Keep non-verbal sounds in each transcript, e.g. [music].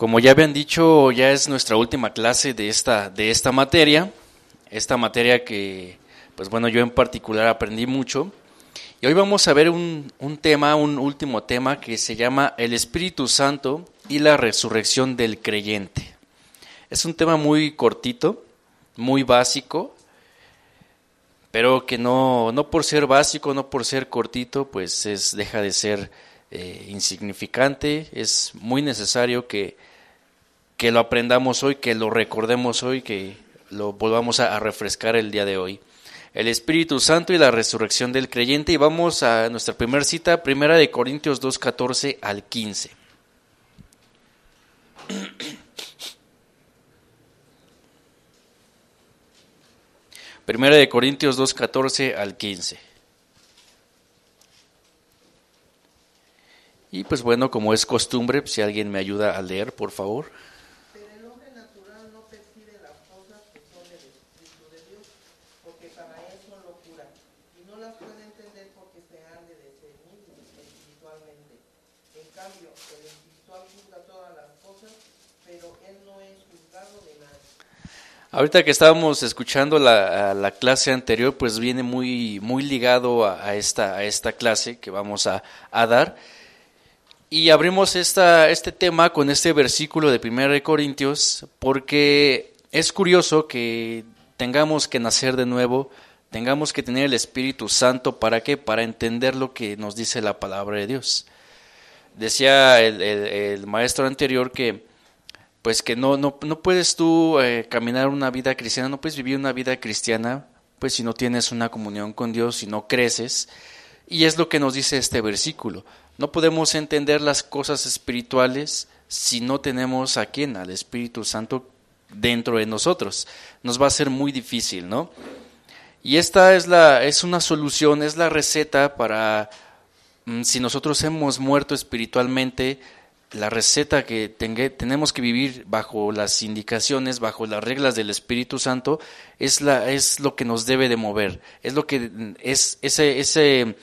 Como ya habían dicho, ya es nuestra última clase de esta, de esta materia, esta materia que, pues bueno, yo en particular aprendí mucho. Y hoy vamos a ver un, un tema, un último tema que se llama el Espíritu Santo y la resurrección del creyente. Es un tema muy cortito, muy básico, pero que no, no por ser básico, no por ser cortito, pues es, deja de ser eh, insignificante. Es muy necesario que que lo aprendamos hoy, que lo recordemos hoy, que lo volvamos a, refrescar el día de hoy. El Espíritu Santo y la resurrección del creyente. Y vamos a nuestra primera cita, primera de Corintios 2, 14 al 15. [clears throat] Primera de Corintios 2, 14 al 15. Y pues bueno, como es costumbre, si alguien me ayuda a leer, por favor. Ahorita que estábamos escuchando la, clase anterior, pues viene muy, muy ligado a, esta, a esta clase que vamos a, dar. Y abrimos esta, este tema con este versículo de 1 Corintios, porque es curioso que tengamos que nacer de nuevo, tengamos que tener el Espíritu Santo, ¿para qué? Para entender lo que nos dice la palabra de Dios. Decía el maestro anterior que pues que no, no, no puedes tú eh, caminar una vida cristiana, no puedes vivir una vida cristiana, pues si no tienes una comunión con Dios, si no creces. Y es lo que nos dice este versículo. No podemos entender las cosas espirituales si no tenemos a quién, al Espíritu Santo dentro de nosotros. Nos va a ser muy difícil, ¿no? Y esta es, la, es una solución, es la receta para, mm, si nosotros hemos muerto espiritualmente, la receta que tenemos que vivir bajo las indicaciones, bajo las reglas del Espíritu Santo, es, lo que nos debe de mover, es lo que es ese, ese,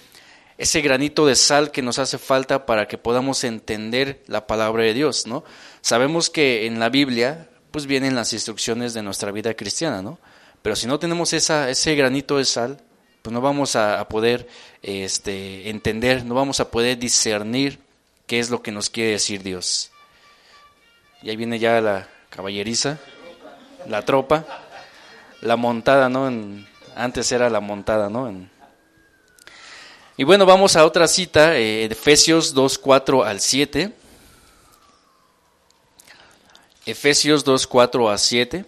ese granito de sal que nos hace falta para que podamos entender la palabra de Dios, ¿no? Sabemos que en la Biblia, pues vienen las instrucciones de nuestra vida cristiana, ¿no? Pero si no tenemos ese granito de sal, pues no vamos a, a poder este, entender, no vamos a poder discernir qué es lo que nos quiere decir Dios. Y ahí viene ya la caballeriza, la tropa, la montada, ¿no? antes era la montada, ¿no? y bueno, vamos a otra cita, eh, Efesios 2, 4 al 7. Efesios 2, 4 a 7.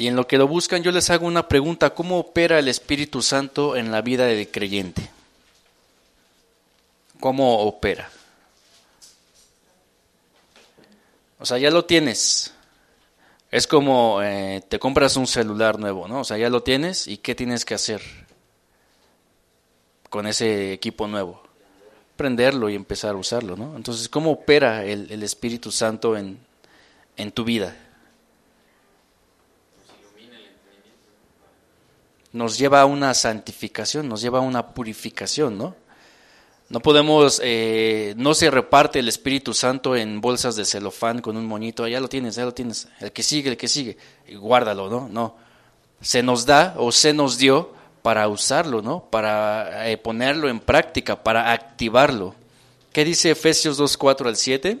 Y en lo que lo buscan, yo les hago una pregunta, ¿cómo opera el Espíritu Santo en la vida del creyente? ¿Cómo opera? O sea, ya lo tienes. Es como eh, te compras un celular nuevo, ¿no? O sea, ya lo tienes y ¿qué tienes que hacer con ese equipo nuevo? Prenderlo y empezar a usarlo, ¿no? Entonces, ¿cómo opera el, el Espíritu Santo en, en tu vida? Nos lleva a una santificación, nos lleva a una purificación, ¿no? No podemos, eh, no se reparte el Espíritu Santo en bolsas de celofán con un moñito, ya lo tienes, ya lo tienes, el que sigue, el que sigue, y guárdalo, ¿no? No, se nos da o se nos dio para usarlo, ¿no? Para eh, ponerlo en práctica, para activarlo. ¿Qué dice Efesios 2, 4 al 7?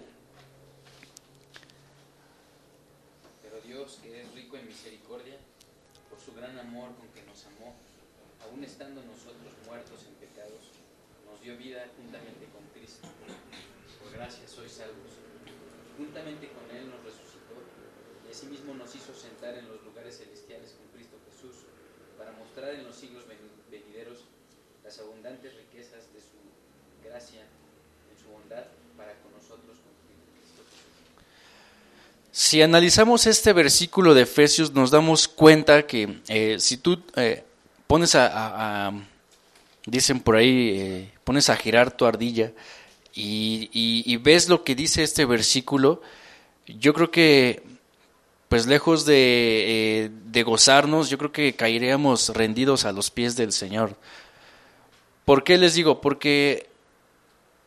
Si analizamos este versículo de Efesios, nos damos cuenta que eh, si tú eh, pones a, dicen por ahí, eh, pones a girar tu ardilla y, ves lo que dice este versículo, yo creo que, pues lejos de, de gozarnos, yo creo que caeríamos rendidos a los pies del Señor. ¿Por qué les digo? Porque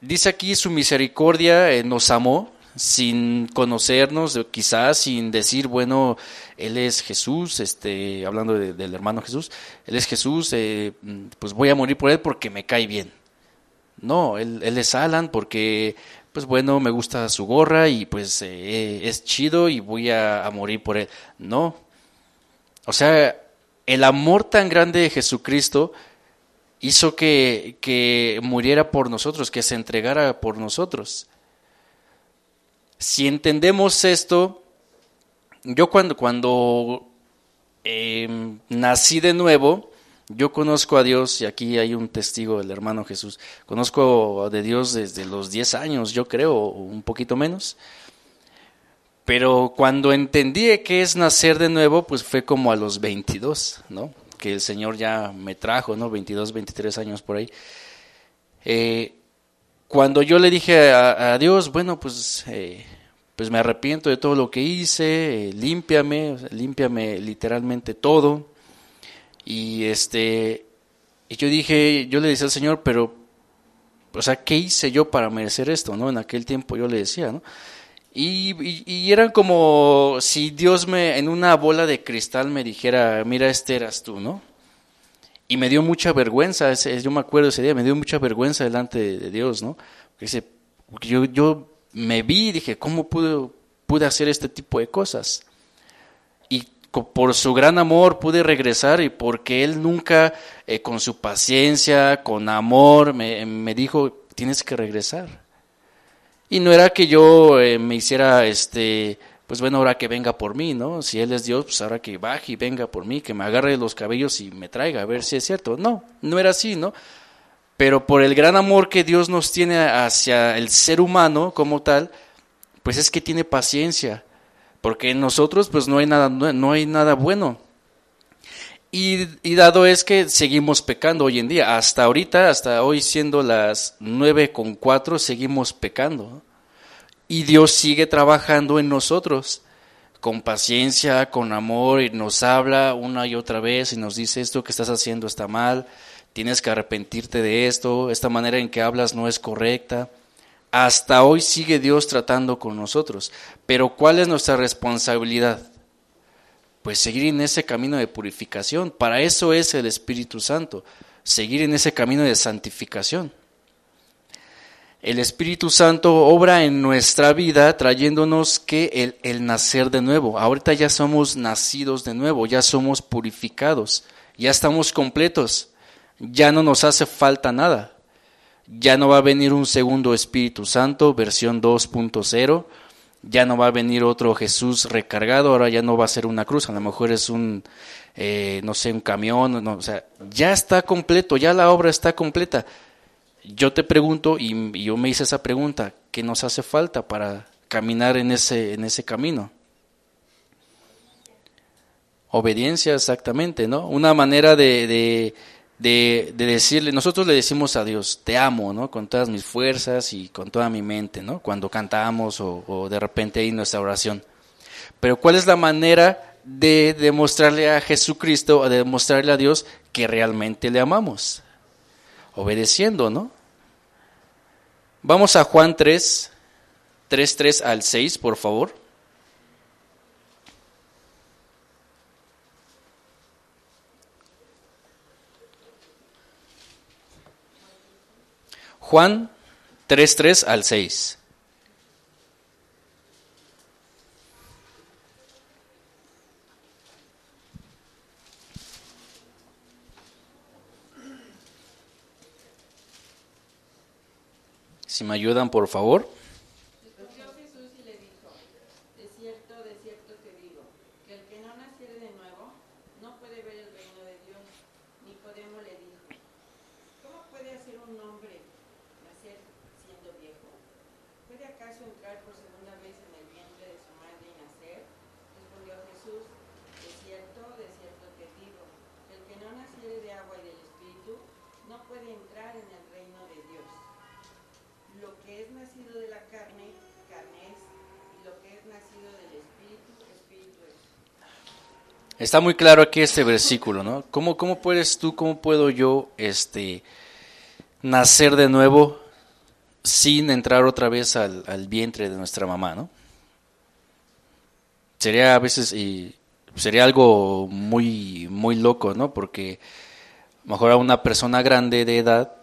dice aquí su misericordia nos amó sin conocernos, quizás sin decir, bueno, él es Jesús, este, hablando del hermano Jesús, él es Jesús, eh, pues voy a morir por él porque me cae bien. No, él, él es Alan porque, pues bueno, me gusta su gorra y pues eh, es chido y voy a, a morir por él. No. O sea, el amor tan grande de Jesucristo hizo que, que muriera por nosotros, que se entregara por nosotros. Si entendemos esto, yo cuando, cuando em, nací de nuevo, yo conozco a Dios, y aquí hay un testigo, el hermano Jesús, conozco de Dios desde los 10 años, yo creo, un poquito menos. Pero cuando entendí que es nacer de nuevo, pues fue como a los 22, ¿no? Que el Señor ya me trajo, ¿no? 22, 23 años por ahí. Eh, cuando yo le dije a, Dios, bueno, pues, eh, pues me arrepiento de todo lo que hice, eh, límpiame, límpiame literalmente todo. Y este, y yo dije, yo le decía al Señor, pero, o sea, ¿qué hice yo para merecer esto? ¿no? En aquel tiempo yo le decía, ¿no? Y, y, eran como si Dios me, en una bola de cristal me dijera, mira, este eras tú, ¿no? Y me dio mucha vergüenza, yo me acuerdo ese día, me dio mucha vergüenza delante de, Dios, ¿no? Porque yo, yo me vi y dije, ¿cómo pude, pude hacer este tipo de cosas? Y por su gran amor pude regresar y porque Él nunca, eh, con su paciencia, con amor, me, me, dijo, tienes que regresar. Y no era que yo eh, me hiciera, este, pues bueno, ahora que venga por mí, ¿no? Si Él es Dios, pues ahora que baje y venga por mí, que me agarre los cabellos y me traiga, a ver si es cierto. No, no era así, ¿no? Pero por el gran amor que Dios nos tiene hacia el ser humano como tal, pues es que tiene paciencia, porque en nosotros pues no hay nada, no hay nada bueno. Y, y, dado es que seguimos pecando hoy en día, hasta ahorita, hasta hoy siendo las nueve con cuatro, seguimos pecando. Y Dios sigue trabajando en nosotros con paciencia, con amor, y nos habla una y otra vez y nos dice esto que estás haciendo está mal, tienes que arrepentirte de esto, esta manera en que hablas no es correcta. Hasta hoy sigue Dios tratando con nosotros. Pero ¿cuál es nuestra responsabilidad? Pues seguir en ese camino de purificación. Para eso es el Espíritu Santo, seguir en ese camino de santificación. El Espíritu Santo obra en nuestra vida trayéndonos que el, el, nacer de nuevo. Ahorita ya somos nacidos de nuevo, ya somos purificados, ya estamos completos, ya no nos hace falta nada. Ya no va a venir un segundo Espíritu Santo, versión 2.0. Ya no va a venir otro Jesús recargado, ahora ya no va a ser una cruz, a lo mejor es un, eh, no sé, un camión, no, o sea, ya está completo, ya la obra está completa yo te pregunto, y, yo me hice esa pregunta, ¿qué nos hace falta para caminar en ese, en ese camino? Obediencia, exactamente, ¿no? Una manera de, de, de, decirle, nosotros le decimos a Dios, te amo, ¿no? Con todas mis fuerzas y con toda mi mente, ¿no? Cuando cantamos o, o de repente ahí nuestra oración. Pero ¿cuál es la manera de demostrarle a Jesucristo, de demostrarle a Dios que realmente le amamos? obedeciendo, ¿no? Vamos a Juan 3, 3, 3 al 6, por favor. Juan 3, 3 al 6. Si me ayudan, por favor. Está muy claro aquí este versículo, ¿no? ¿Cómo, cómo puedes tú, cómo puedo yo este, nacer de nuevo? sin entrar otra vez al, al vientre de nuestra mamá, ¿no? Sería a veces y sería algo muy muy loco, ¿no? Porque a lo mejor a una persona grande de edad,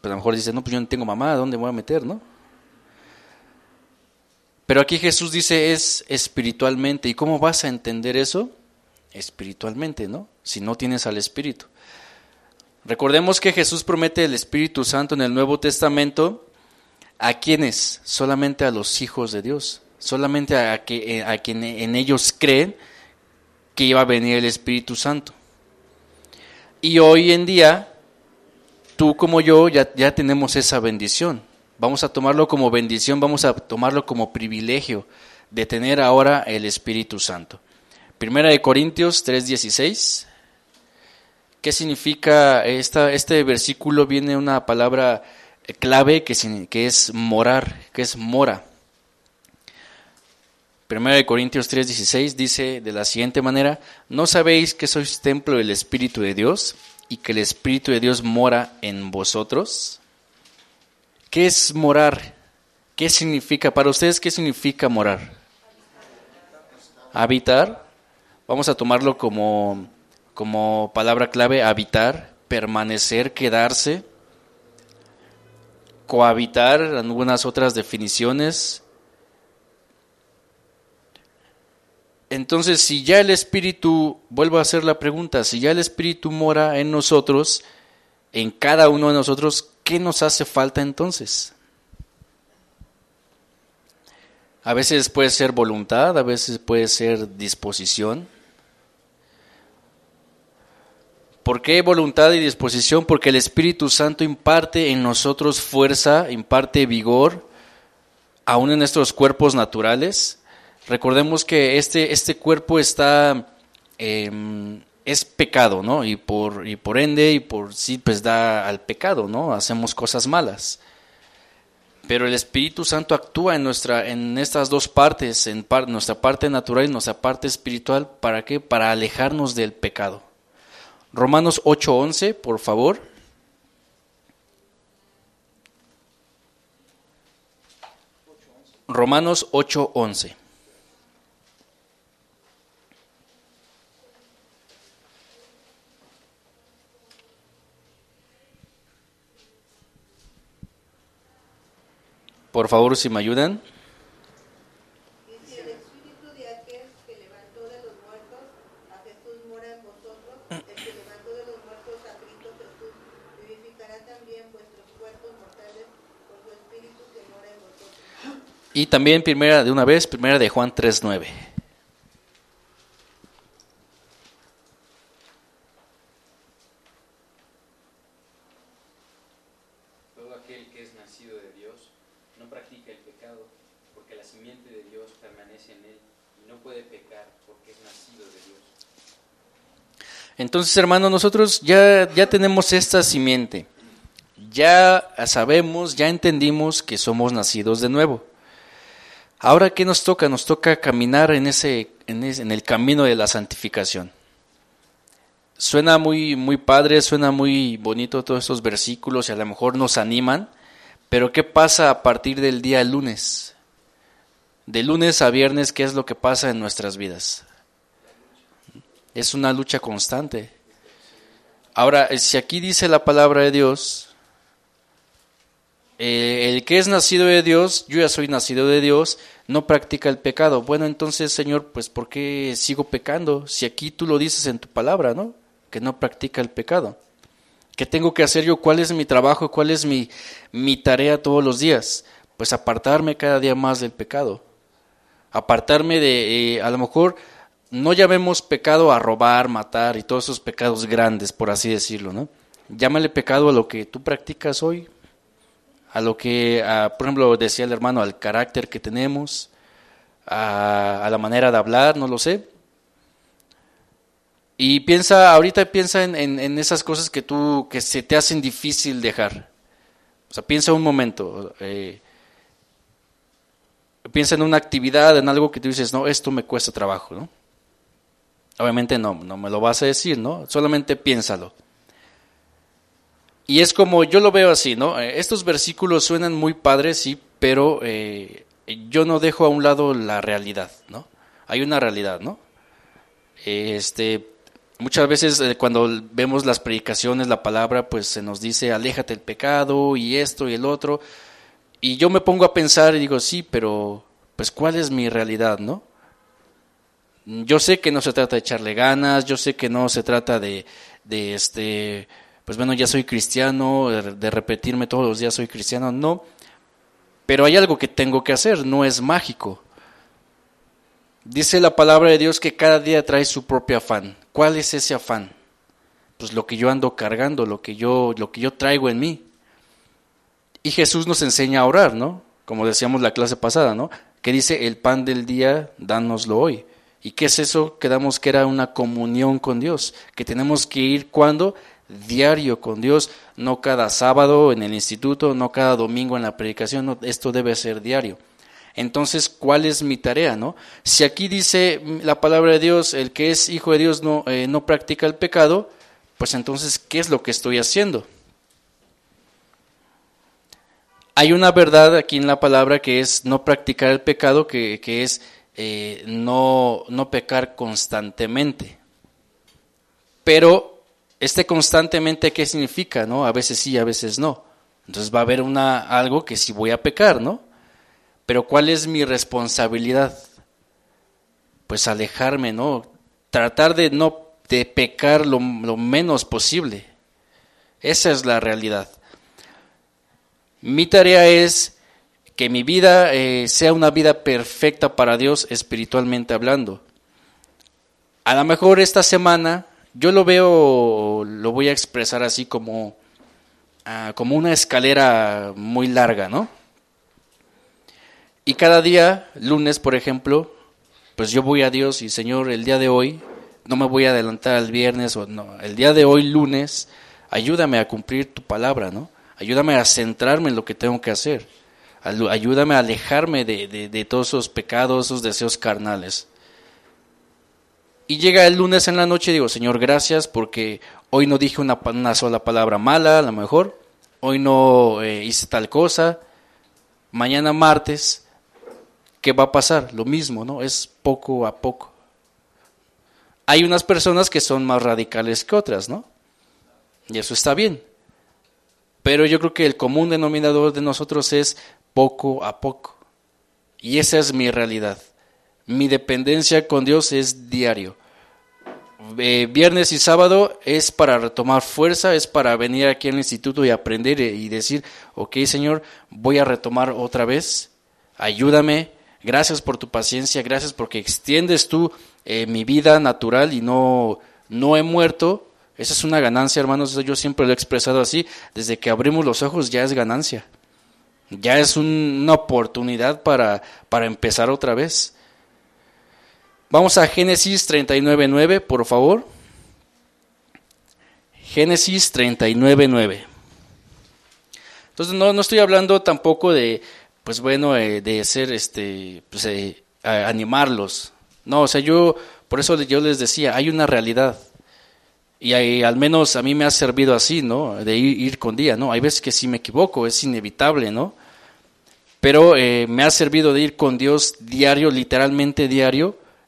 pues a lo mejor dice, no, pues yo no tengo mamá, ¿dónde me voy a meter, no? Pero aquí Jesús dice es espiritualmente. ¿Y cómo vas a entender eso? Espiritualmente, ¿no? Si no tienes al Espíritu. Recordemos que Jesús promete el Espíritu Santo en el Nuevo Testamento a quienes, solamente a los hijos de Dios, solamente a, que, a quien en ellos creen que iba a venir el Espíritu Santo. Y hoy en día, tú como yo ya, ya tenemos esa bendición. Vamos a tomarlo como bendición, vamos a tomarlo como privilegio de tener ahora el Espíritu Santo. Primera de Corintios 3:16. ¿Qué significa esta, este versículo? Viene una palabra clave que, es morar, que es mora. Primera de Corintios 3:16 dice de la siguiente manera, ¿no sabéis que sois templo del Espíritu de Dios y que el Espíritu de Dios mora en vosotros? ¿Qué es morar? ¿Qué significa? Para ustedes, ¿qué significa morar? Habitar. Vamos a tomarlo como, como palabra clave, habitar, permanecer, quedarse, cohabitar, algunas otras definiciones. Entonces, si ya el Espíritu, vuelvo a hacer la pregunta, si ya el Espíritu mora en nosotros, en cada uno de nosotros, ¿qué nos hace falta entonces? A veces puede ser voluntad, a veces puede ser disposición. ¿Por qué voluntad y disposición? Porque el Espíritu Santo imparte en nosotros fuerza, imparte vigor, aún en nuestros cuerpos naturales. Recordemos que este, este cuerpo está eh, es pecado, ¿no? Y por, y por ende, y por sí, pues da al pecado, ¿no? Hacemos cosas malas. Pero el Espíritu Santo actúa en, nuestra, en estas dos partes, en nuestra parte natural y nuestra parte espiritual, ¿para qué? Para alejarnos del pecado. Romanos 8:11, por favor. Romanos 8:11. Por favor, si me ayudan. el espíritu de aquel que levantó de los muertos a Jesús mora en vosotros, el que levantó de los muertos a Cristo Jesús vivificará también vuestros cuerpos mortales por su espíritu que mora en vosotros. Y también primera de una vez, primera de Juan 3:9. Entonces, hermano, nosotros ya, ya tenemos esta simiente. Ya sabemos, ya entendimos que somos nacidos de nuevo. Ahora, ¿qué nos toca? Nos toca caminar en, ese, en, en el camino de la santificación. Suena muy, muy padre, suena muy bonito todos estos versículos y a lo mejor nos animan, pero ¿qué pasa a partir del día lunes? De lunes a viernes, ¿qué es lo que pasa en nuestras vidas? Es una lucha constante. Ahora, si aquí dice la palabra de Dios, eh, el que es nacido de Dios, yo ya soy nacido de Dios, no practica el pecado. Bueno, entonces, Señor, pues ¿por qué sigo pecando? Si aquí tú lo dices en tu palabra, ¿no? Que no practica el pecado. ¿Qué tengo que hacer yo? ¿Cuál es mi trabajo? ¿Cuál es mi, mi tarea todos los días? Pues apartarme cada día más del pecado. Apartarme de, eh, a lo mejor, no llamemos pecado a robar, matar y todos esos pecados grandes, por así decirlo, ¿no? Llámale pecado a lo que tú practicas hoy, a lo que, por ejemplo, decía el hermano, al carácter que tenemos, a, la manera de hablar, no lo sé. Y piensa, ahorita piensa en, en, esas cosas que tú, que se te hacen difícil dejar. O sea, piensa un momento. Eh, piensa en una actividad, en algo que tú dices, no, esto me cuesta trabajo, ¿no? Obviamente no, no me lo vas a decir, ¿no? Solamente piénsalo. Y es como, yo lo veo así, ¿no? Eh, estos versículos suenan muy padres, sí, pero eh, yo no dejo a un lado la realidad, ¿no? Hay una realidad, ¿no? Este, muchas veces eh, cuando vemos las predicaciones, la palabra, pues se nos dice, aléjate del pecado y esto y el otro. Y yo me pongo a pensar y digo, sí, pero pues ¿cuál es mi realidad, no? Yo sé que no se trata de echarle ganas, yo sé que no se trata de, de este, pues bueno, ya soy cristiano, de repetirme todos los días soy cristiano, no. Pero hay algo que tengo que hacer, no es mágico. Dice la palabra de Dios que cada día trae su propio afán. ¿Cuál es ese afán? Pues lo que yo ando cargando, lo que yo, lo que yo traigo en mí. Y Jesús nos enseña a orar, ¿no? Como decíamos la clase pasada, ¿no? Que dice, el pan del día, dánoslo hoy. ¿Y qué es eso? Quedamos que era una comunión con Dios, que tenemos que ir cuando diario con Dios, no cada sábado en el instituto, no cada domingo en la predicación, esto debe ser diario. Entonces, ¿cuál es mi tarea, no? Si aquí dice la palabra de Dios, el que es hijo de Dios no, eh, no practica el pecado, pues entonces, ¿qué es lo que estoy haciendo? Hay una verdad aquí en la palabra que es no practicar el pecado, que, que es eh, no, no pecar constantemente. Pero este constantemente, ¿qué significa? ¿no? A veces sí, a veces no. Entonces va a haber una, algo que sí voy a pecar, ¿no? Pero ¿cuál es mi responsabilidad? Pues alejarme, ¿no? Tratar de no de pecar lo, menos posible. Esa es la realidad. Mi tarea es que mi vida eh, sea una vida perfecta para Dios espiritualmente hablando. A lo mejor esta semana yo lo veo, lo voy a expresar así como, ah, como una escalera muy larga, ¿no? Y cada día, lunes por ejemplo, pues yo voy a Dios y Señor, el día de hoy, no me voy a adelantar al viernes o no, el día de hoy, lunes, ayúdame a cumplir tu palabra, ¿no? Ayúdame a centrarme en lo que tengo que hacer. Ayúdame a alejarme de, de, de todos esos pecados, esos deseos carnales. Y llega el lunes en la noche y digo, Señor, gracias porque hoy no dije una, sola palabra mala, a lo mejor. Hoy no eh, hice tal cosa. Mañana martes, ¿qué va a pasar? Lo mismo, ¿no? Es poco a poco. Hay unas personas que son más radicales que otras, ¿no? Y eso está bien. Pero yo creo que el común denominador de nosotros es poco a poco. Y esa es mi realidad. Mi dependencia con Dios es diario. Eh, viernes y sábado es para retomar fuerza, es para venir aquí al instituto y aprender y decir, ok Señor, voy a retomar otra vez, ayúdame, gracias por tu paciencia, gracias porque extiendes tú eh, mi vida natural y no, no he muerto. Esa es una ganancia, hermanos, yo siempre lo he expresado así, desde que abrimos los ojos ya es ganancia, ya es una oportunidad para, para empezar otra vez. Vamos a Génesis 39.9, por favor. Génesis 39.9. Entonces no, no estoy hablando tampoco de, pues bueno, eh, de ser, este, pues, eh, animarlos. No, o sea, yo, por eso yo les decía, hay una realidad. Y al menos a mí me ha servido así, ¿no? De ir, con día, ¿no? Hay veces que sí me equivoco, es inevitable, ¿no? Pero eh, me ha servido de ir con Dios diario, literalmente diario,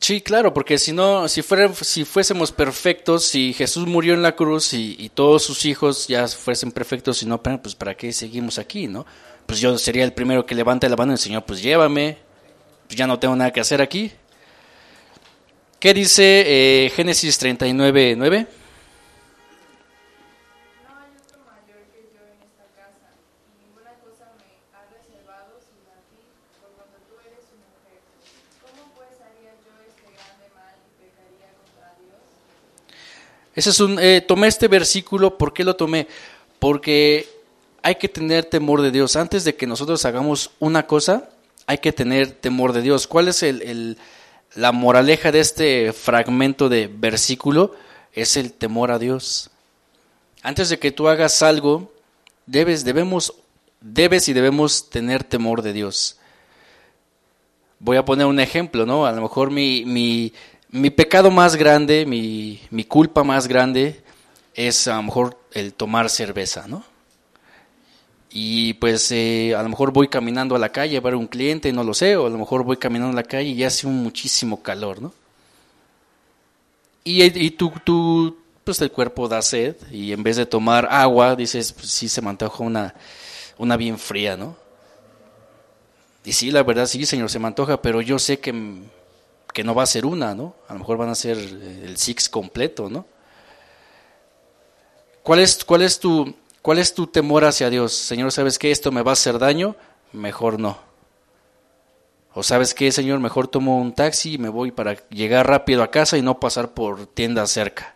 Sí, claro, porque si no, si, fuera, si fuésemos perfectos, si Jesús murió en la cruz y, todos sus hijos ya fuesen perfectos, y no, pues para qué seguimos aquí, ¿no? Pues yo sería el primero que levante la mano y el Señor, pues llévame, pues ya no tengo nada que hacer aquí. ¿Qué dice eh, Génesis 39, 9? Ese es un, eh, tomé este versículo, ¿por qué lo tomé? Porque hay que tener temor de Dios. Antes de que nosotros hagamos una cosa, hay que tener temor de Dios. ¿Cuál es el, la moraleja de este fragmento de versículo? Es el temor a Dios. Antes de que tú hagas algo, debes, debemos, debes y debemos tener temor de Dios. Voy a poner un ejemplo, ¿no? A lo mejor mi, mi, mi pecado más grande, mi, mi culpa más grande es a lo mejor el tomar cerveza, ¿no? Y pues eh, a lo mejor voy caminando a la calle a ver a un cliente, no lo sé, o a lo mejor voy caminando a la calle y hace un muchísimo calor, ¿no? Y, y tú, tú, pues el cuerpo da sed y en vez de tomar agua, dices, pues sí se me antoja una, una bien fría, ¿no? Y sí, la verdad, sí, señor, se me antoja, pero yo sé que, que no va a ser una, ¿no? A lo mejor van a ser el six completo, ¿no? ¿Cuál es, cuál es tu, ¿Cuál es tu temor hacia Dios? Señor, ¿sabes que esto me va a hacer daño? Mejor no. O sabes qué, Señor, mejor tomo un taxi y me voy para llegar rápido a casa y no pasar por tiendas cerca.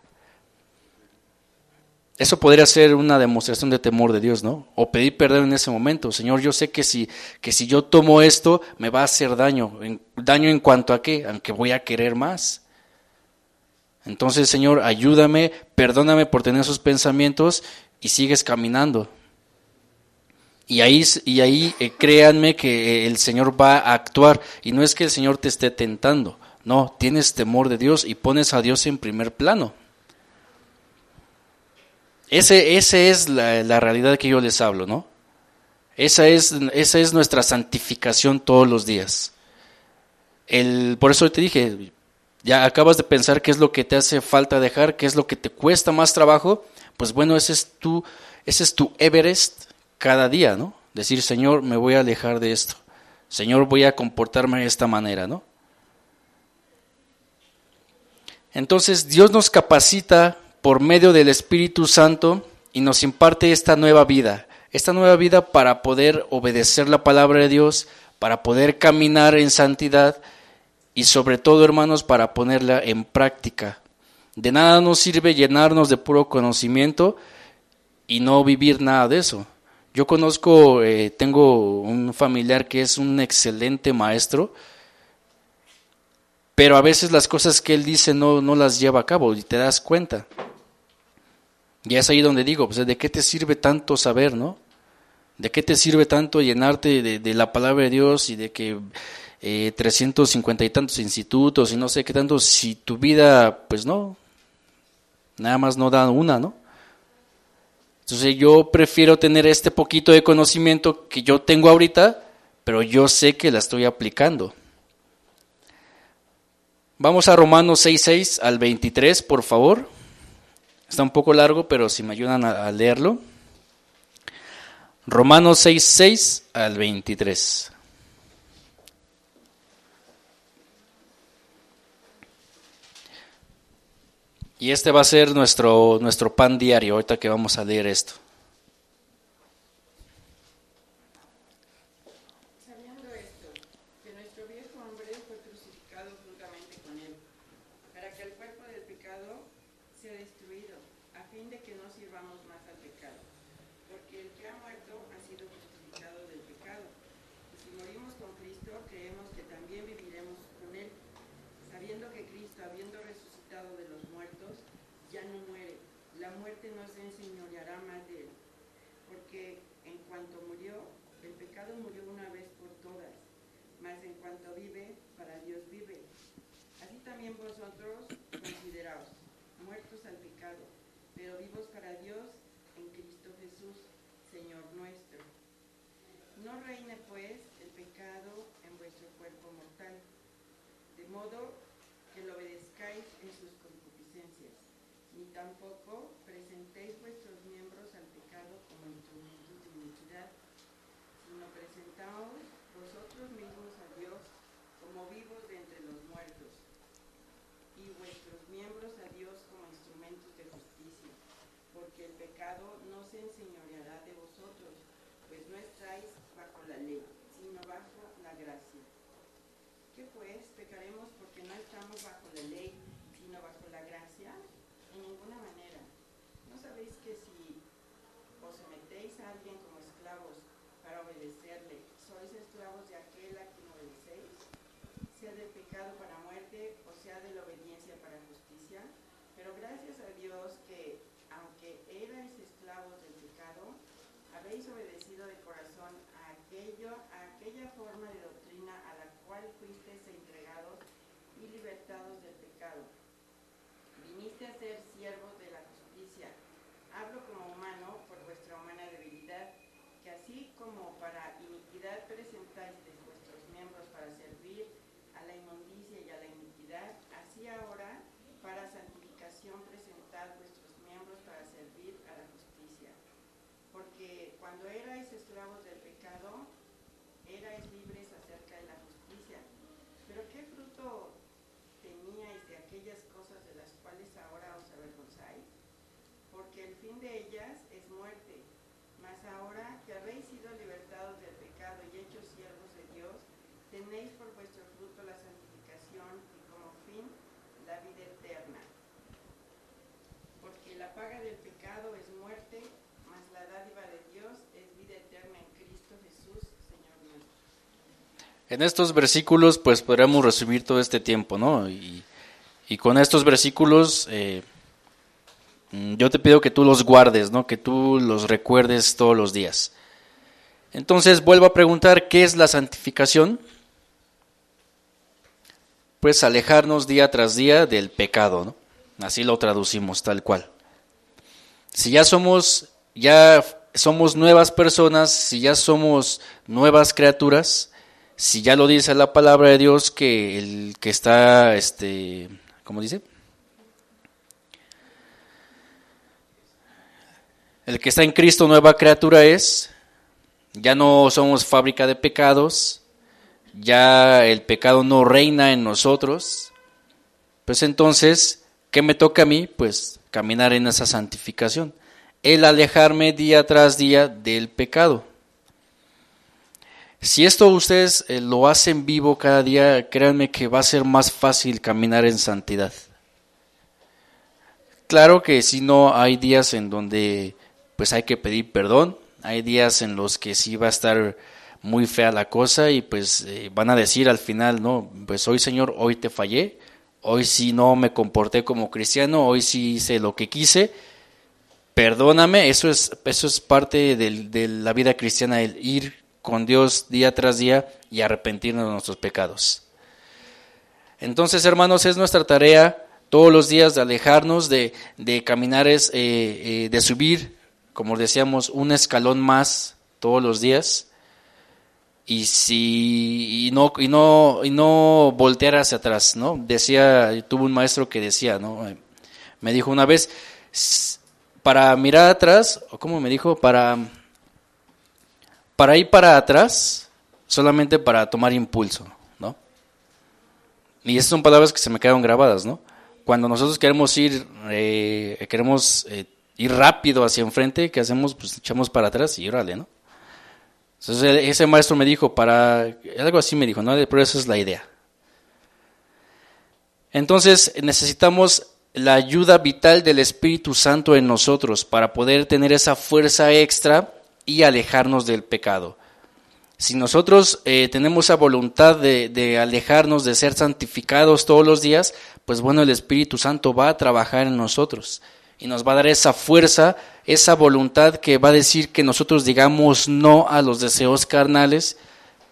Eso podría ser una demostración de temor de Dios, ¿no? O pedir perdón en ese momento. Señor, yo sé que si, que si yo tomo esto, me va a hacer daño. ¿Daño en cuanto a qué? Aunque voy a querer más. Entonces, Señor, ayúdame, perdóname por tener esos pensamientos y sigues caminando. Y ahí, y ahí eh, créanme que eh, el Señor va a actuar. Y no es que el Señor te esté tentando. No, tienes temor de Dios y pones a Dios en primer plano. Ese, ese es la, la, realidad que yo les hablo, ¿no? Esa es, esa es nuestra santificación todos los días. El, por eso te dije, ya acabas de pensar qué es lo que te hace falta dejar, qué es lo que te cuesta más trabajo pues bueno, ese es tu, ese es tu Everest cada día, ¿no? Decir, Señor, me voy a alejar de esto. Señor, voy a comportarme de esta manera, ¿no? Entonces Dios nos capacita por medio del Espíritu Santo y nos imparte esta nueva vida, esta nueva vida para poder obedecer la palabra de Dios, para poder caminar en santidad y sobre todo, hermanos, para ponerla en práctica. De nada nos sirve llenarnos de puro conocimiento y no vivir nada de eso. Yo conozco, eh, tengo un familiar que es un excelente maestro, pero a veces las cosas que él dice no, no las lleva a cabo y te das cuenta. Y es ahí donde digo, pues, ¿de qué te sirve tanto saber, no? ¿De qué te sirve tanto llenarte de, de la palabra de Dios y de que eh, 350 y tantos institutos y no sé qué tanto, si tu vida, pues no, Nada más no dan una, ¿no? Entonces yo prefiero tener este poquito de conocimiento que yo tengo ahorita, pero yo sé que la estoy aplicando. Vamos a Romanos 6.6 al 23, por favor. Está un poco largo, pero si me ayudan a, leerlo. Romanos 6.6 al 23. Y este va a ser nuestro, nuestro pan diario, ahorita que vamos a leer esto. vosotros consideraos muertos al pecado, pero vivos para Dios en Cristo Jesús, Señor nuestro. No reine pues el pecado en vuestro cuerpo mortal, de modo que lo obedezcáis en sus concupiscencias, ni tampoco no se enseñoreará de vosotros, pues no estáis bajo la ley, sino bajo la gracia. ¿Qué pues? ¿Pecaremos porque no estamos bajo la ley, sino bajo la gracia? En ninguna manera. ¿No sabéis que si os sometéis a alguien como esclavos para obedecerle, sois esclavos de aquel a quien obedecéis? Sea del pecado para muerte o sea de la obediencia para justicia. Pero gracias a Dios cuando erais esclavos del pecado, erais libres acerca de la justicia. Pero ¿qué fruto teníais de aquellas cosas de las cuales ahora os avergonzáis? Porque el fin de ellas es muerte. Mas ahora que habéis sido libertados del pecado y hechos siervos de Dios, tenéis por vuestro fruto la santificación y como fin la vida eterna. Porque la paga del pecado es muerte, mas la dádiva de Dios es vida eterna en Cristo Jesús, Señor nuestro. En estos versículos, pues podríamos resumir todo este tiempo, ¿no? Y, con estos versículos, eh, yo te pido que tú los guardes, ¿no? Que tú los recuerdes todos los días. Entonces, vuelvo a preguntar, ¿qué es la santificación? Pues alejarnos día tras día del pecado, ¿no? Así lo traducimos tal cual. Si ya somos, ya somos nuevas personas, si ya somos nuevas criaturas, si ya lo dice la palabra de Dios que el que está, este, ¿cómo dice? El que está en Cristo nueva criatura es, ya no somos fábrica de pecados, ya el pecado no reina en nosotros, pues entonces, ¿qué me toca a mí? Pues caminar en esa santificación, el alejarme día tras día del pecado. Si esto ustedes eh, lo hacen vivo cada día, créanme que va a ser más fácil caminar en santidad. Claro que si no hay días en donde pues hay que pedir perdón, hay días en los que sí va a estar muy fea la cosa y pues eh, van a decir al final, no, pues hoy Señor, hoy te fallé, hoy sí no me comporté como cristiano, hoy sí hice lo que quise, perdóname, eso es, eso es parte de la vida cristiana, el ir con Dios día tras día y arrepentirnos de nuestros pecados. Entonces, hermanos, es nuestra tarea todos los días de alejarnos, de, de caminar, es, eh, eh, de subir, como decíamos, un escalón más todos los días. Y si y no y no y no voltear hacia atrás, ¿no? Decía, tuve un maestro que decía, ¿no? Me dijo una vez para mirar atrás, o como me dijo, para para ir para atrás, solamente para tomar impulso, ¿no? Y esas son palabras que se me quedaron grabadas, ¿no? Cuando nosotros queremos ir, eh, queremos eh, ir rápido hacia enfrente, ¿qué hacemos? Pues echamos para atrás y órale, ¿no? Entonces ese maestro me dijo, para, algo así me dijo, ¿no? Pero esa es la idea. Entonces necesitamos la ayuda vital del Espíritu Santo en nosotros para poder tener esa fuerza extra y alejarnos del pecado. Si nosotros eh, tenemos esa voluntad de, de, alejarnos, de ser santificados todos los días, pues bueno, el Espíritu Santo va a trabajar en nosotros y nos va a dar esa fuerza, esa voluntad que va a decir que nosotros digamos no a los deseos carnales,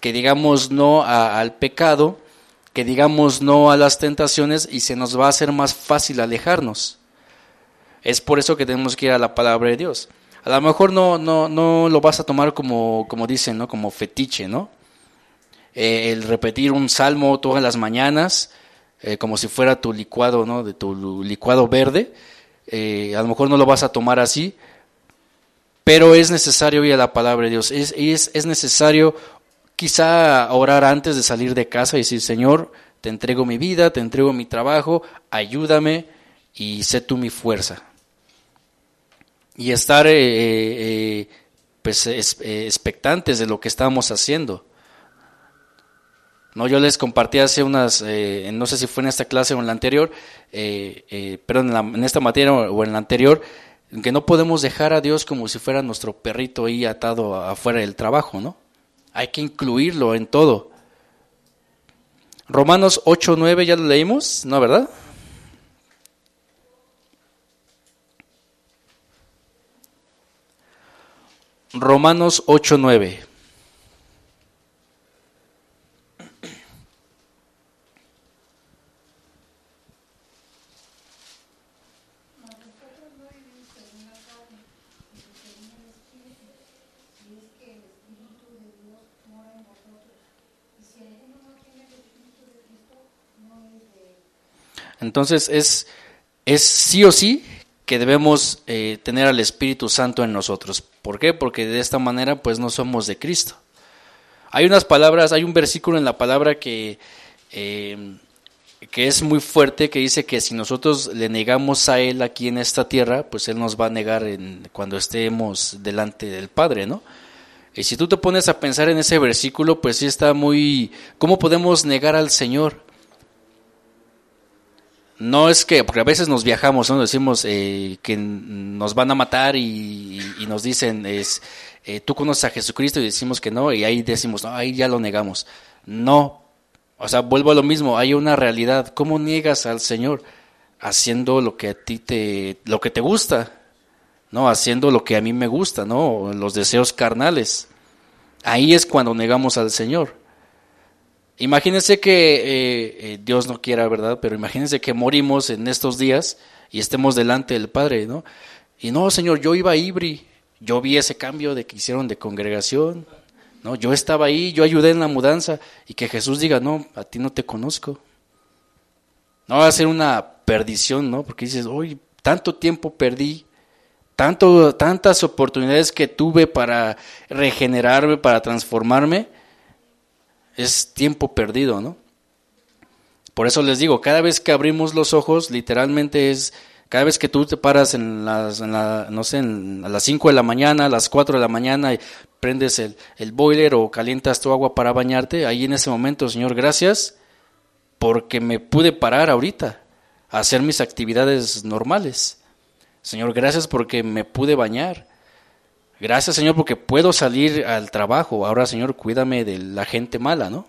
que digamos no al pecado, que digamos no a las tentaciones y se nos va a hacer más fácil alejarnos. Es por eso que tenemos que ir a la palabra de Dios. A lo mejor no, no, no lo vas a tomar como, como dicen, ¿no? Como fetiche, ¿no? Eh, el repetir un salmo todas las mañanas, eh, como si fuera tu licuado, ¿no? De tu licuado verde. Eh, a lo mejor no lo vas a tomar así, pero es necesario ir a la palabra de Dios. Es, es, es necesario quizá orar antes de salir de casa y decir, Señor, te entrego mi vida, te entrego mi trabajo, ayúdame y sé tú mi fuerza y estar eh, eh, pues, es, eh, expectantes de lo que estamos haciendo. No, yo les compartí hace unas, no sé si fue en esta clase o en la anterior, pero en, la, en, esta materia o en la anterior, que no podemos dejar a Dios como si fuera nuestro perrito ahí atado afuera del trabajo, ¿no? Hay que incluirlo en todo. Romanos 8.9 ya lo leímos, ¿no, verdad? Romanos 8.9. Entonces es, es sí o sí que debemos eh, tener al Espíritu Santo en nosotros. ¿Por qué? Porque de esta manera pues no somos de Cristo. Hay unas palabras, hay un versículo en la palabra que, eh, que es muy fuerte, que dice que si nosotros le negamos a Él aquí en esta tierra, pues Él nos va a negar en, cuando estemos delante del Padre, ¿no? Y si tú te pones a pensar en ese versículo, pues sí está muy... ¿Cómo podemos negar al Señor? No es que, porque a veces nos viajamos, ¿no? Decimos eh, que nos van a matar y, nos dicen, es, eh, tú conoces a Jesucristo y decimos que no, y ahí decimos, no, ahí ya lo negamos. No, o sea, vuelvo a lo mismo, hay una realidad. ¿Cómo niegas al Señor? Haciendo lo que a ti te, lo que te gusta, ¿no? Haciendo lo que a mí me gusta, ¿no? Los deseos carnales. Ahí es cuando negamos al Señor. Imagínense que eh, eh, Dios no quiera, ¿verdad? Pero imagínense que morimos en estos días y estemos delante del Padre, ¿no? Y no, Señor, yo iba a Ibri, yo vi ese cambio de que hicieron de congregación, ¿no? Yo estaba ahí, yo ayudé en la mudanza y que Jesús diga, no, a ti no te conozco. No va a ser una perdición, ¿no? Porque dices, hoy tanto tiempo perdí, tanto, tantas oportunidades que tuve para regenerarme, para transformarme, es tiempo perdido, ¿no? Por eso les digo, cada vez que abrimos los ojos, literalmente es, cada vez que tú te paras en las, a las 5 de la mañana, a las 4 de la mañana y prendes el, el boiler o calientas tu agua para bañarte, ahí en ese momento, Señor, gracias porque me pude parar ahorita a hacer mis actividades normales. Señor, gracias porque me pude bañar. Gracias, Señor, porque puedo salir al trabajo. Ahora, Señor, cuídame de la gente mala, ¿no?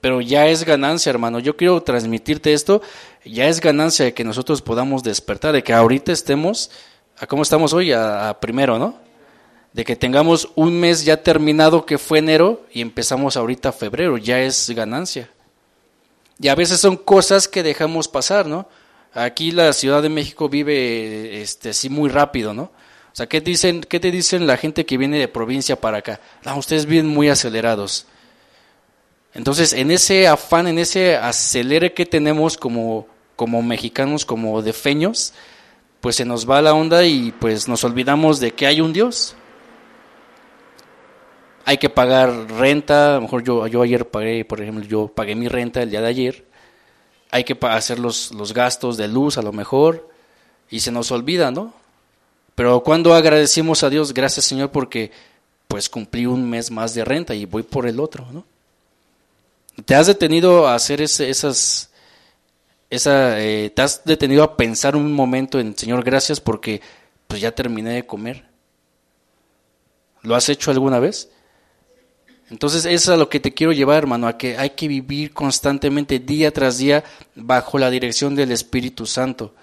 Pero ya es ganancia, hermano. Yo quiero transmitirte esto. Ya es ganancia de que nosotros podamos despertar, de que ahorita estemos, ¿a cómo estamos hoy? A, primero, ¿no? De que tengamos un mes ya terminado que fue enero y empezamos ahorita febrero. Ya es ganancia. Y a veces son cosas que dejamos pasar, ¿no? Aquí la Ciudad de México vive este, así muy rápido, ¿no? Sea, ¿qué, dicen, ¿qué te dicen la gente que viene de provincia para acá? Ustedes vienen muy acelerados. Entonces, en ese afán, en ese acelere que tenemos como, como mexicanos, como defeños, pues se nos va la onda y pues nos olvidamos de que hay un Dios. Hay que pagar renta, a lo mejor yo, yo ayer pagué, por ejemplo, yo pagué mi renta el día de ayer. Hay que hacer los, los gastos de luz a lo mejor y se nos olvida, ¿no? Pero cuando agradecimos a Dios, gracias Señor porque pues cumplí un mes más de renta y voy por el otro, ¿no? ¿Te has detenido a hacer esas, esa, eh, te has detenido a pensar un momento en Señor, gracias porque pues ya terminé de comer? ¿Lo has hecho alguna vez? Entonces, eso es a lo que te quiero llevar, hermano, a que hay que vivir constantemente, día tras día, bajo la dirección del Espíritu Santo.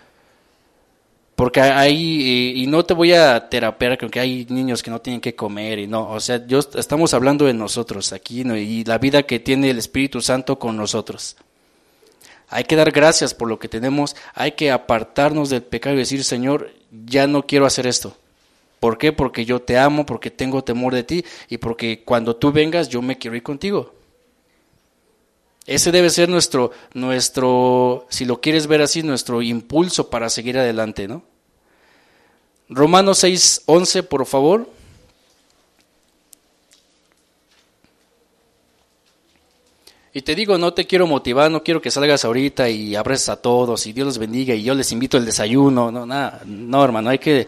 Porque hay, y, no te voy a terapear, que hay niños que no tienen que comer y no, o sea, yo, estamos hablando de nosotros aquí y la vida que tiene el Espíritu Santo con nosotros. Hay que dar gracias por lo que tenemos, hay que apartarnos del pecado y decir, Señor, ya no quiero hacer esto. ¿Por qué? Porque yo te amo, porque tengo temor de ti y porque cuando tú vengas yo me quiero ir contigo. Ese debe ser nuestro, nuestro, si lo quieres ver así, nuestro impulso para seguir adelante, ¿no? Romanos 6, 11, por favor. Y te digo, no te quiero motivar, no quiero que salgas ahorita y abres a todos y Dios los bendiga y yo les invito al desayuno, no, nada, no hermano, hay que,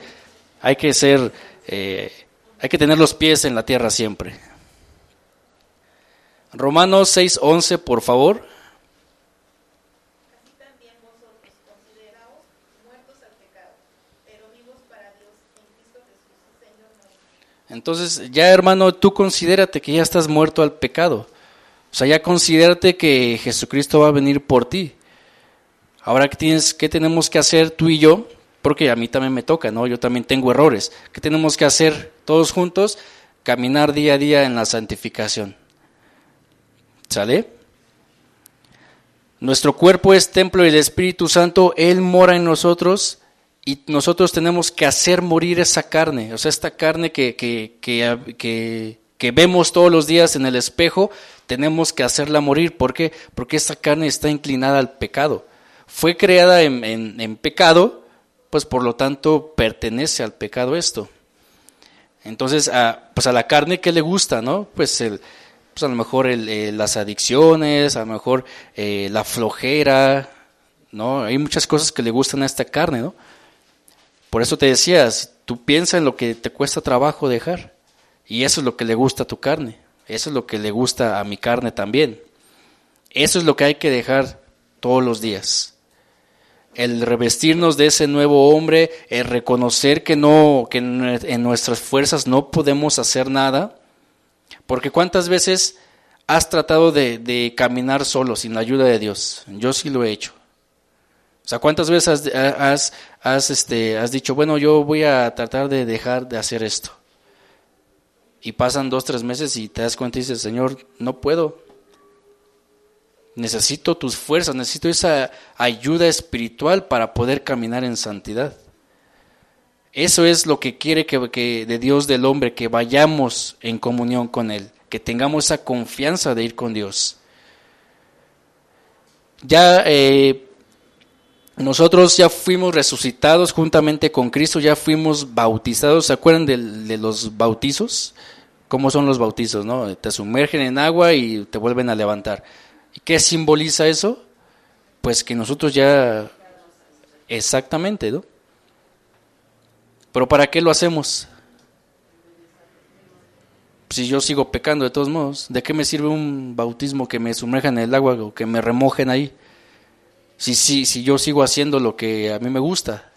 hay que ser, eh, hay que tener los pies en la tierra siempre. Romanos 6:11, por favor. Así también vosotros consideraos muertos al pecado, pero vivos para Entonces, ya hermano, tú considérate que ya estás muerto al pecado. O sea, ya considérate que Jesucristo va a venir por ti. Ahora, ¿qué, tienes, ¿qué tenemos que hacer tú y yo? Porque a mí también me toca, ¿no? Yo también tengo errores. ¿Qué tenemos que hacer todos juntos? Caminar día a día en la santificación. ¿Sale? Nuestro cuerpo es templo del Espíritu Santo, Él mora en nosotros y nosotros tenemos que hacer morir esa carne, o sea, esta carne que, que, que, que, vemos todos los días en el espejo, tenemos que hacerla morir. ¿Por qué? Porque esta carne está inclinada al pecado. Fue creada en, en, pecado, pues por lo tanto pertenece al pecado esto. Entonces, a, pues a la carne, ¿qué le gusta? no? Pues el, pues a lo mejor el, las adicciones, a lo mejor eh, la flojera, ¿no? Hay muchas cosas que le gustan a esta carne, ¿no? Por eso te decías, tú piensa en lo que te cuesta trabajo dejar. Y eso es lo que le gusta a tu carne. Eso es lo que le gusta a mi carne también. Eso es lo que hay que dejar todos los días. El revestirnos de ese nuevo hombre, el reconocer que no, que en nuestras fuerzas no podemos hacer nada. Porque cuántas veces has tratado de, de caminar solo, sin la ayuda de Dios. Yo sí lo he hecho. O sea, ¿cuántas veces has, has, este, has dicho, bueno, yo voy a tratar de dejar de hacer esto? Y pasan dos, tres meses y te das cuenta y dices, Señor, no puedo. Necesito tus fuerzas, necesito esa ayuda espiritual para poder caminar en santidad. Eso es lo que quiere que, que, de Dios del hombre, que vayamos en comunión con Él, que tengamos esa confianza de ir con Dios. Ya eh, nosotros ya fuimos resucitados juntamente con Cristo, ya fuimos bautizados. ¿Se acuerdan de, los bautizos? ¿Cómo son los bautizos? No? Te sumergen en agua y te vuelven a levantar. ¿Y qué simboliza eso? Pues que nosotros ya... Exactamente, ¿no? Pero ¿para qué lo hacemos? Si yo sigo pecando de todos modos, ¿de qué me sirve un bautismo que me sumerjan en el agua o que me remojen ahí? Si, si, si yo sigo haciendo lo que a mí me gusta,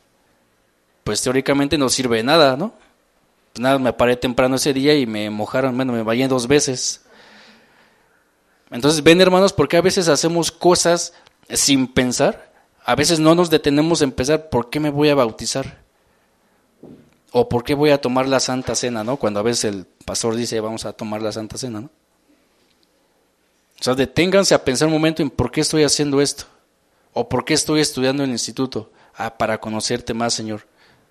pues teóricamente no sirve de nada, ¿no? Pues nada, me paré temprano ese día y me mojaron, bueno, me bañé dos veces. Entonces, ven hermanos, porque a veces hacemos cosas sin pensar, a veces no nos detenemos en pensar, ¿por qué me voy a bautizar? O ¿por qué voy a tomar la Santa Cena, no? Cuando a veces el pastor dice, vamos a tomar la Santa Cena, ¿no? O sea, deténganse a pensar un momento en por qué estoy haciendo esto. ¿O por qué estoy estudiando en el instituto? Ah, para conocerte más, Señor.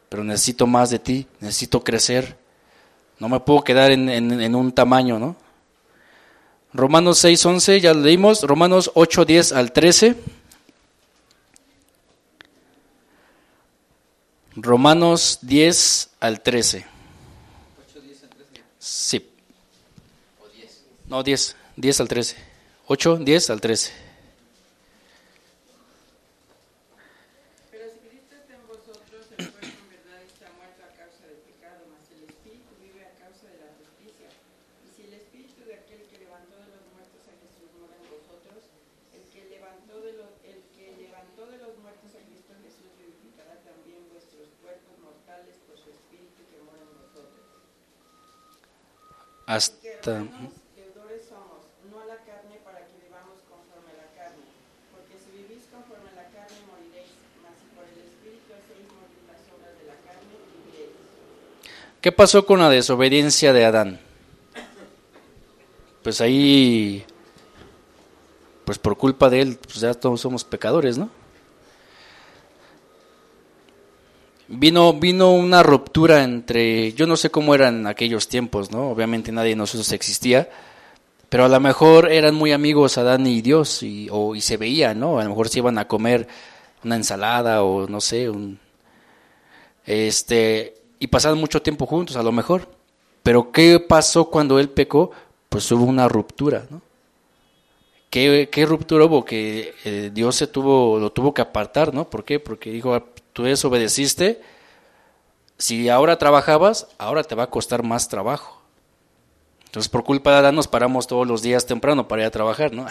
Pero necesito más de ti, necesito crecer. No me puedo quedar en, en, un tamaño, ¿no? Romanos 6, 11, ya lo leímos. Romanos 8, 10 al 13. Romanos 10 al 13. 8, 10 al 13. Sí. ¿O 10? No, 10. 10 al 13. 8, 10 al 13. Hasta... ¿Qué pasó con la desobediencia de Adán? Pues ahí, pues por culpa de él, pues ya todos somos pecadores, ¿no? Vino, vino una ruptura entre, yo no sé cómo eran aquellos tiempos, ¿no? Obviamente nadie de nosotros existía, pero a lo mejor eran muy amigos Adán y Dios y, o, y se veían, ¿no? A lo mejor se iban a comer una ensalada o no sé, un, este, y pasaban mucho tiempo juntos a lo mejor. Pero ¿qué pasó cuando él pecó? Pues hubo una ruptura, ¿no? ¿Qué, qué ruptura hubo? Que eh, Dios se tuvo, lo tuvo que apartar, ¿no? ¿Por qué? Porque dijo, tú desobedeciste, si ahora trabajabas, ahora te va a costar más trabajo. Entonces, por culpa de Adán nos paramos todos los días temprano para ir a trabajar, ¿no?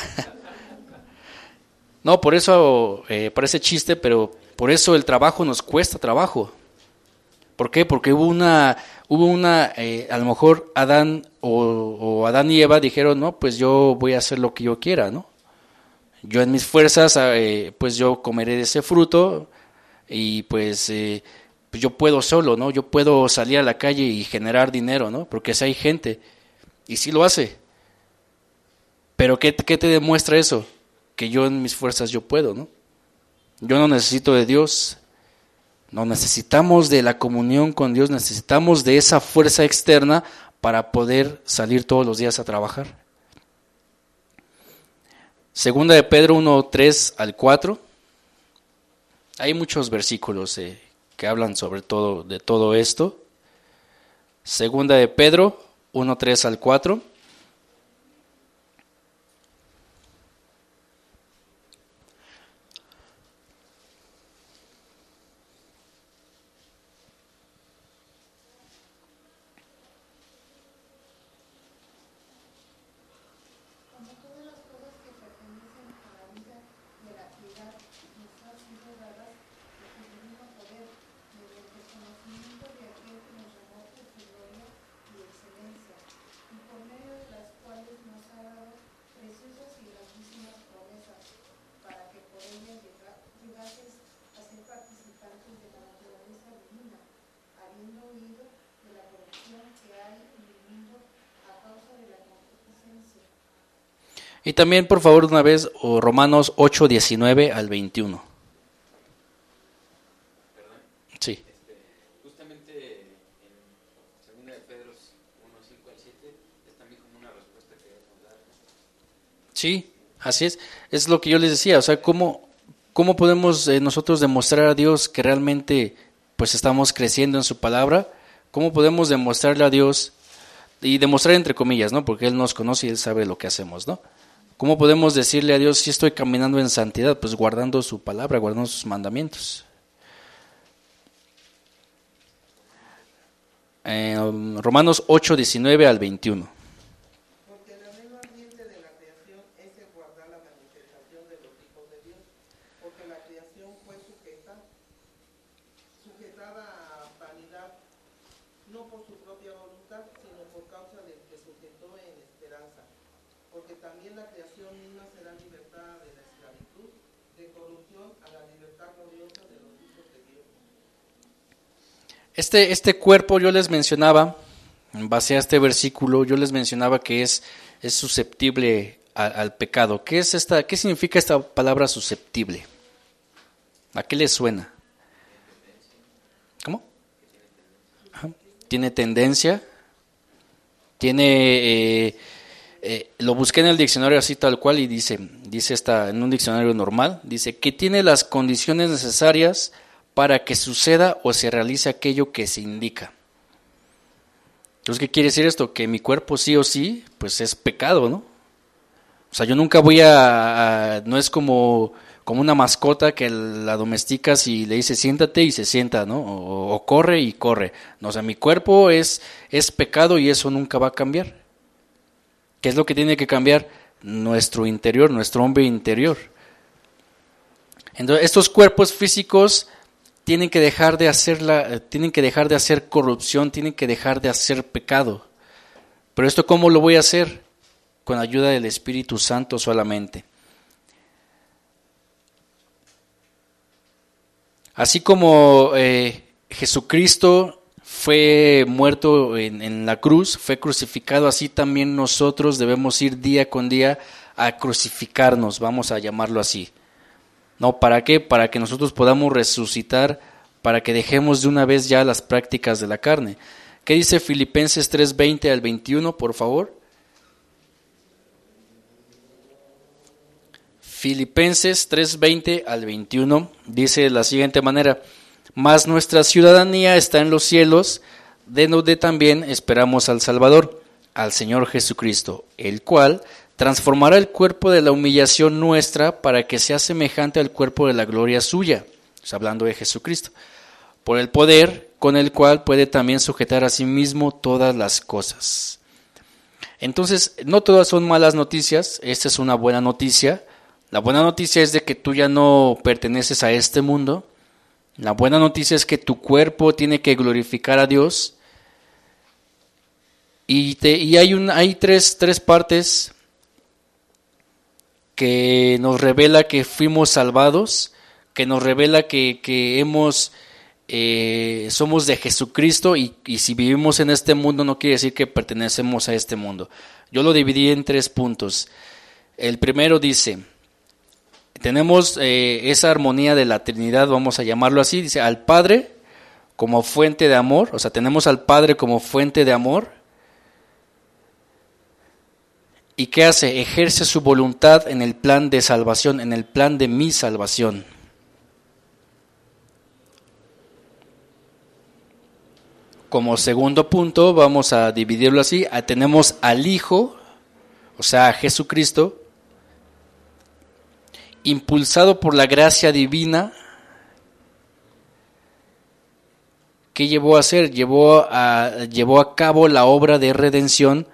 [laughs] no, por eso eh, parece chiste, pero por eso el trabajo nos cuesta trabajo. ¿Por qué? Porque hubo una, hubo una, eh, a lo mejor Adán o, Adán y Eva dijeron, no, pues yo voy a hacer lo que yo quiera, ¿no? Yo en mis fuerzas, eh, pues yo comeré de ese fruto y pues, eh, pues, yo puedo solo, ¿no? Yo puedo salir a la calle y generar dinero, ¿no? Porque si hay gente y sí lo hace. Pero ¿qué, ¿qué te demuestra eso? Que yo en mis fuerzas yo puedo, ¿no? Yo no necesito de Dios, no necesitamos de la comunión con Dios, necesitamos de esa fuerza externa para poder salir todos los días a trabajar. Segunda de Pedro 1, 3 al 4. Hay muchos versículos eh, que hablan sobre todo de todo esto. Segunda de Pedro 1, 3 al 4. También, por favor, una vez, Romanos 8, 19 al 21. Sí. Justamente en 2 de Pedro 1, 5 al 7 es también como una respuesta que debemos dar. Sí, así es. Es lo que yo les decía, o sea, cómo, cómo podemos eh, nosotros demostrar a Dios que realmente pues estamos creciendo en su palabra, cómo podemos demostrarle a Dios y demostrar entre comillas, ¿no? Porque Él nos conoce y Él sabe lo que hacemos, ¿no? ¿Cómo podemos decirle a Dios si estoy caminando en santidad? Pues guardando su palabra, guardando sus mandamientos. Romanos 8, 19 al 21. Porque la misma ambiente de la creación es el guardar la manifestación de los hijos de Dios, porque la creación fue sujeta, sujetada a vanidad, no por su propia voluntad, sino por causa del que sujetó en esperanza. Porque también la creación Este, este cuerpo yo les mencionaba, en base a este versículo, yo les mencionaba que es, es susceptible al pecado. ¿Qué, es esta, ¿Qué significa esta palabra susceptible? ¿A qué le suena? ¿Cómo? Tiene tendencia. Tiene. Eh, eh, lo busqué en el diccionario así tal cual y dice, dice esta, en un diccionario normal, dice que tiene las condiciones necesarias para que suceda o se realice aquello que se indica. Entonces, ¿qué quiere decir esto? Que mi cuerpo sí o sí, pues es pecado, ¿no? O sea, yo nunca voy a, no es como, como una mascota que la domesticas y le dice siéntate y se sienta, ¿no? O, corre y corre. No, o sea, mi cuerpo es, es pecado y eso nunca va a cambiar. ¿Qué es lo que tiene que cambiar? Nuestro interior, nuestro hombre interior. Entonces, estos cuerpos físicos tienen que dejar de hacer la, tienen que dejar de hacer corrupción, tienen que dejar de hacer pecado. Pero esto cómo lo voy a hacer? Con ayuda del Espíritu Santo solamente. Así como eh, Jesucristo fue muerto en, en, la cruz, fue crucificado, así también nosotros debemos ir día con día a crucificarnos, vamos a llamarlo así. No, ¿para qué? Para que nosotros podamos resucitar, para que dejemos de una vez ya las prácticas de la carne. ¿Qué dice Filipenses 3:20 al 21, por favor? Filipenses 3:20 al 21 dice de la siguiente manera, mas nuestra ciudadanía está en los cielos, de donde también esperamos al Salvador, al Señor Jesucristo, el cual transformará el cuerpo de la humillación nuestra para que sea semejante al cuerpo de la gloria suya, hablando de Jesucristo, por el poder con el cual puede también sujetar a sí mismo todas las cosas. Entonces, no todas son malas noticias, esta es una buena noticia. La buena noticia es de que tú ya no perteneces a este mundo, La buena noticia es que tu cuerpo tiene que glorificar a Dios. Y, te, y hay, un, hay tres, tres partes que nos revela que fuimos salvados, que nos revela que, que hemos eh, somos de Jesucristo y, si vivimos en este mundo no quiere decir que pertenecemos a este mundo. Yo lo dividí en tres puntos. El primero dice, tenemos eh, esa armonía de la Trinidad, vamos a llamarlo así, dice al Padre como fuente de amor, o sea, tenemos al Padre como fuente de amor. ¿Y qué hace? Ejerce su voluntad en el plan de salvación, en el plan de mi salvación. Como segundo punto, vamos a dividirlo así. Ah, tenemos al Hijo, o sea, a Jesucristo, impulsado por la gracia divina, ¿qué llevó a hacer? Llevó a, llevó a cabo la obra de redención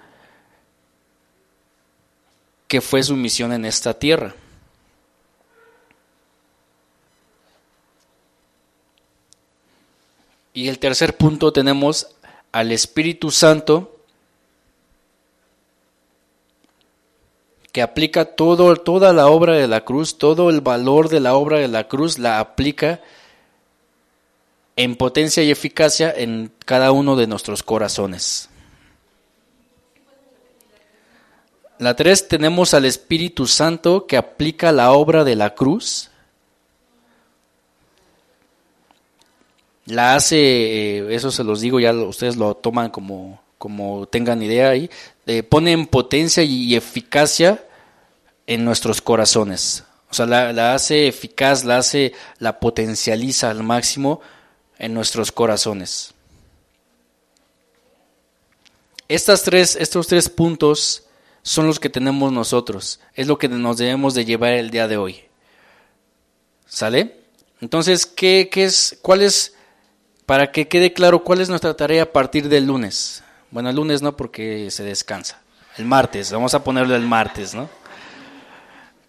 que fue su misión en esta tierra. Y el tercer punto tenemos al Espíritu Santo que aplica todo, toda la obra de la cruz, todo el valor de la obra de la cruz la aplica en potencia y eficacia en cada uno de nuestros corazones. La tres tenemos al Espíritu Santo que aplica la obra de la cruz la hace, eh, eso se los digo, ya ustedes lo toman como, como tengan idea ahí, eh, pone en potencia y eficacia en nuestros corazones. O sea, la, la, hace eficaz, la hace, la potencializa al máximo en nuestros corazones. Estas tres, estos tres puntos son los que tenemos nosotros. Es lo que nos debemos de llevar el día de hoy. ¿Sale? Entonces, ¿qué, qué es, cuál es para que quede claro cuál es nuestra tarea a partir del lunes. Bueno, el lunes no porque se descansa. El martes, vamos a ponerlo el martes, ¿no?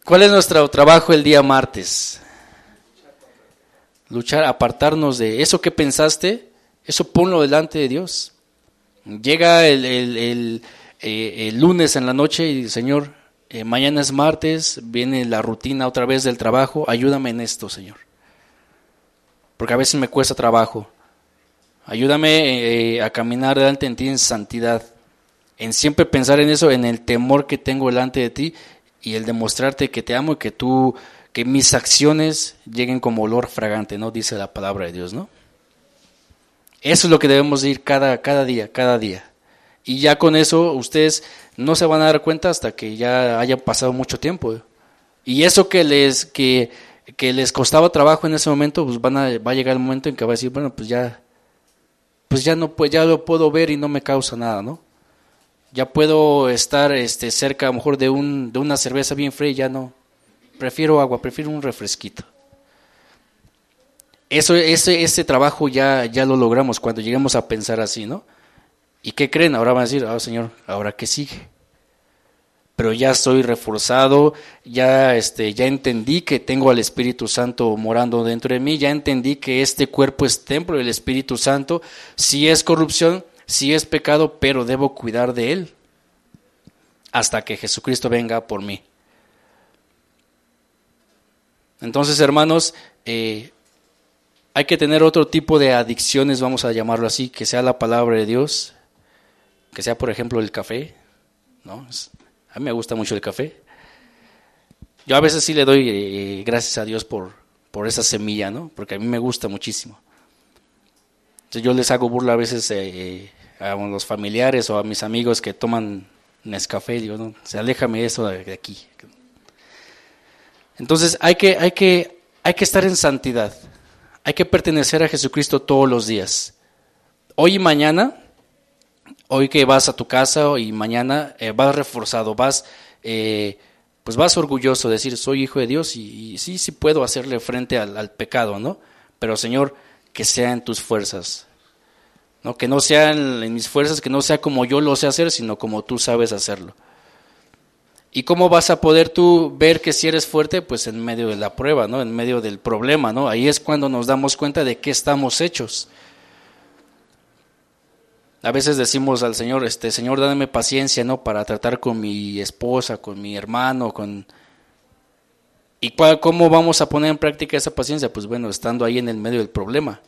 ¿Cuál es nuestro trabajo el día martes? Luchar, apartarnos de eso que pensaste, eso ponlo delante de Dios. Llega el, el, eh, lunes en la noche y Señor, eh, mañana es martes, viene la rutina otra vez del trabajo, ayúdame en esto, Señor. Porque a veces me cuesta trabajo. Ayúdame eh, a caminar delante de ti en santidad, en siempre pensar en eso, en el temor que tengo delante de ti y el demostrarte que te amo y que tú, que mis acciones lleguen como olor fragante, ¿no? Dice la palabra de Dios, ¿no? Eso es lo que debemos ir cada, cada día, cada día. Y ya con eso ustedes no se van a dar cuenta hasta que ya haya pasado mucho tiempo. Y eso que les, que, que les costaba trabajo en ese momento, pues van a, va a llegar el momento en que va a decir, bueno, pues ya, pues ya no pues ya lo puedo ver y no me causa nada, ¿no? Ya puedo estar este cerca a lo mejor de un de una cerveza bien fría, y ya no. Prefiero agua, prefiero un refresquito. Eso ese ese trabajo ya ya lo logramos cuando llegamos a pensar así, ¿no? ¿Y qué creen? Ahora van a decir, "Ah, Señor, ahora qué sigue?" pero ya estoy reforzado, ya este ya entendí que tengo al Espíritu Santo morando dentro de mí, ya entendí que este cuerpo es templo del Espíritu Santo, si es corrupción, si es pecado, pero debo cuidar de él hasta que Jesucristo venga por mí. Entonces, hermanos, eh, hay que tener otro tipo de adicciones, vamos a llamarlo así, que sea la palabra de Dios, que sea, por ejemplo, el café, ¿no? A mí me gusta mucho el café. Yo a veces sí le doy eh, gracias a Dios por, por esa semilla, ¿no? Porque a mí me gusta muchísimo. Entonces yo les hago burla a veces eh, a los familiares o a mis amigos que toman Nescafé, digo, no, se aléjame eso de aquí. Entonces hay que, hay que, hay que estar en santidad. Hay que pertenecer a Jesucristo todos los días. Hoy y mañana hoy que vas a tu casa y mañana eh, vas reforzado, vas, eh, pues vas orgulloso de decir, soy hijo de Dios y, sí, sí puedo hacerle frente al, pecado, ¿no? Pero Señor, que sea en tus fuerzas, ¿no? Que no sea en, mis fuerzas, que no sea como yo lo sé hacer, sino como tú sabes hacerlo. ¿Y cómo vas a poder tú ver que si eres fuerte? Pues en medio de la prueba, ¿no? En medio del problema, ¿no? Ahí es cuando nos damos cuenta de qué estamos hechos. A veces decimos al Señor, este Señor, dame paciencia, ¿no? Para tratar con mi esposa, con mi hermano, con ¿Y cuál, cómo vamos a poner en práctica esa paciencia? Pues bueno, estando ahí en el medio del problema.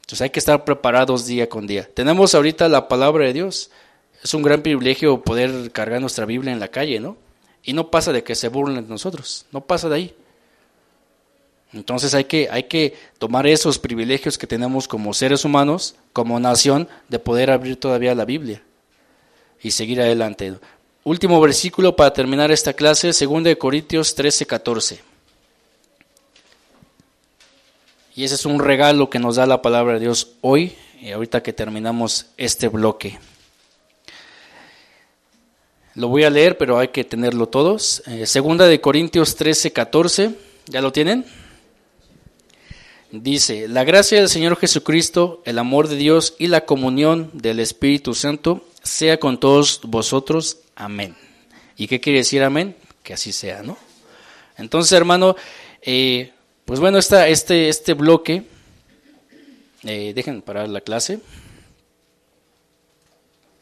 Entonces hay que estar preparados día con día. Tenemos ahorita la palabra de Dios. Es un gran privilegio poder cargar nuestra Biblia en la calle, ¿no? Y no pasa de que se burlen de nosotros, no pasa de ahí. Entonces hay que, hay que tomar esos privilegios que tenemos como seres humanos, como nación, de poder abrir todavía la Biblia y seguir adelante. Último versículo para terminar esta clase, 2 Corintios 13, 14. Y ese es un regalo que nos da la palabra de Dios hoy, y ahorita que terminamos este bloque. Lo voy a leer, pero hay que tenerlo todos. Eh, segunda de Corintios 13, 14. ¿Ya lo tienen? Dice, la gracia del Señor Jesucristo, el amor de Dios y la comunión del Espíritu Santo sea con todos vosotros. Amén. ¿Y qué quiere decir amén? Que así sea, ¿no? Entonces, hermano, eh, pues bueno, esta, este, este bloque, eh, dejen parar la clase.